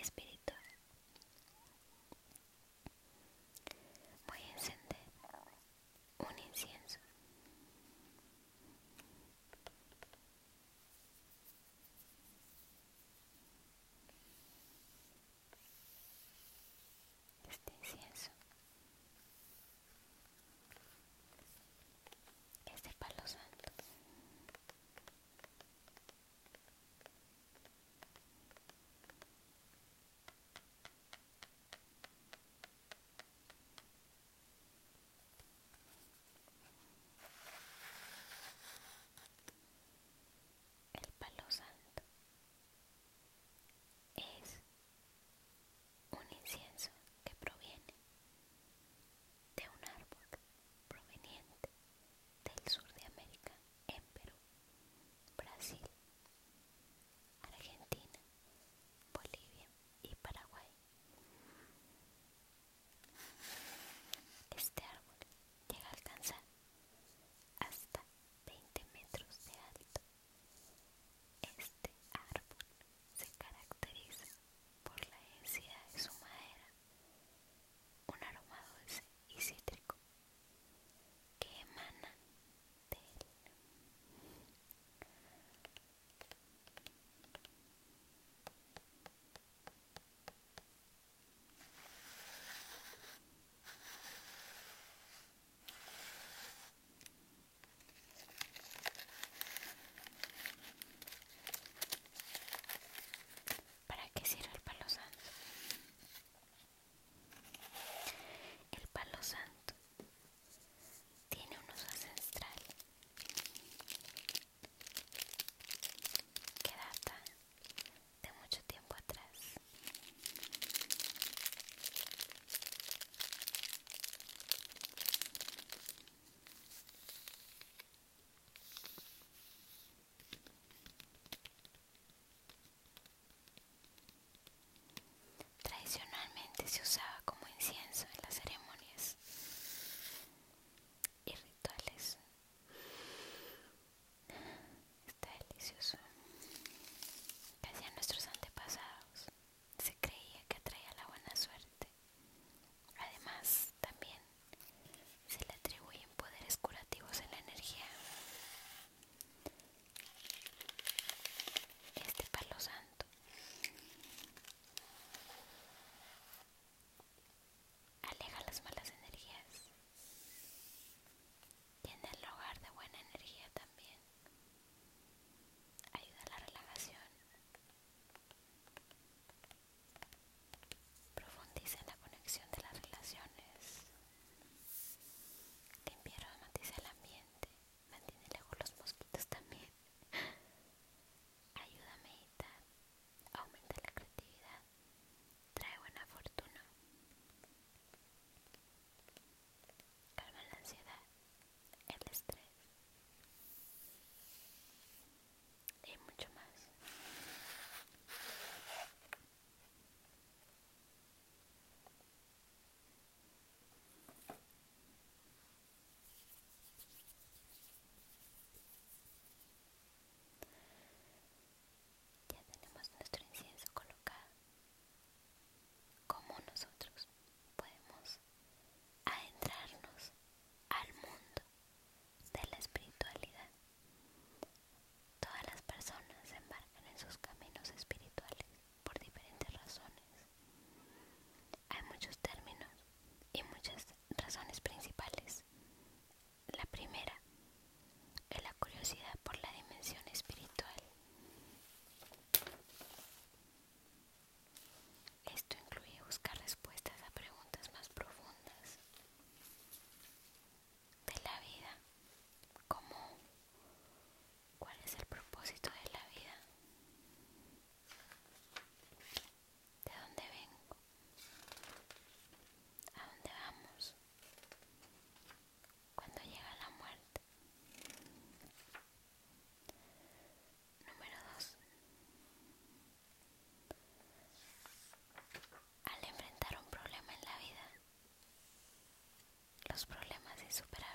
esperar. Insuperables.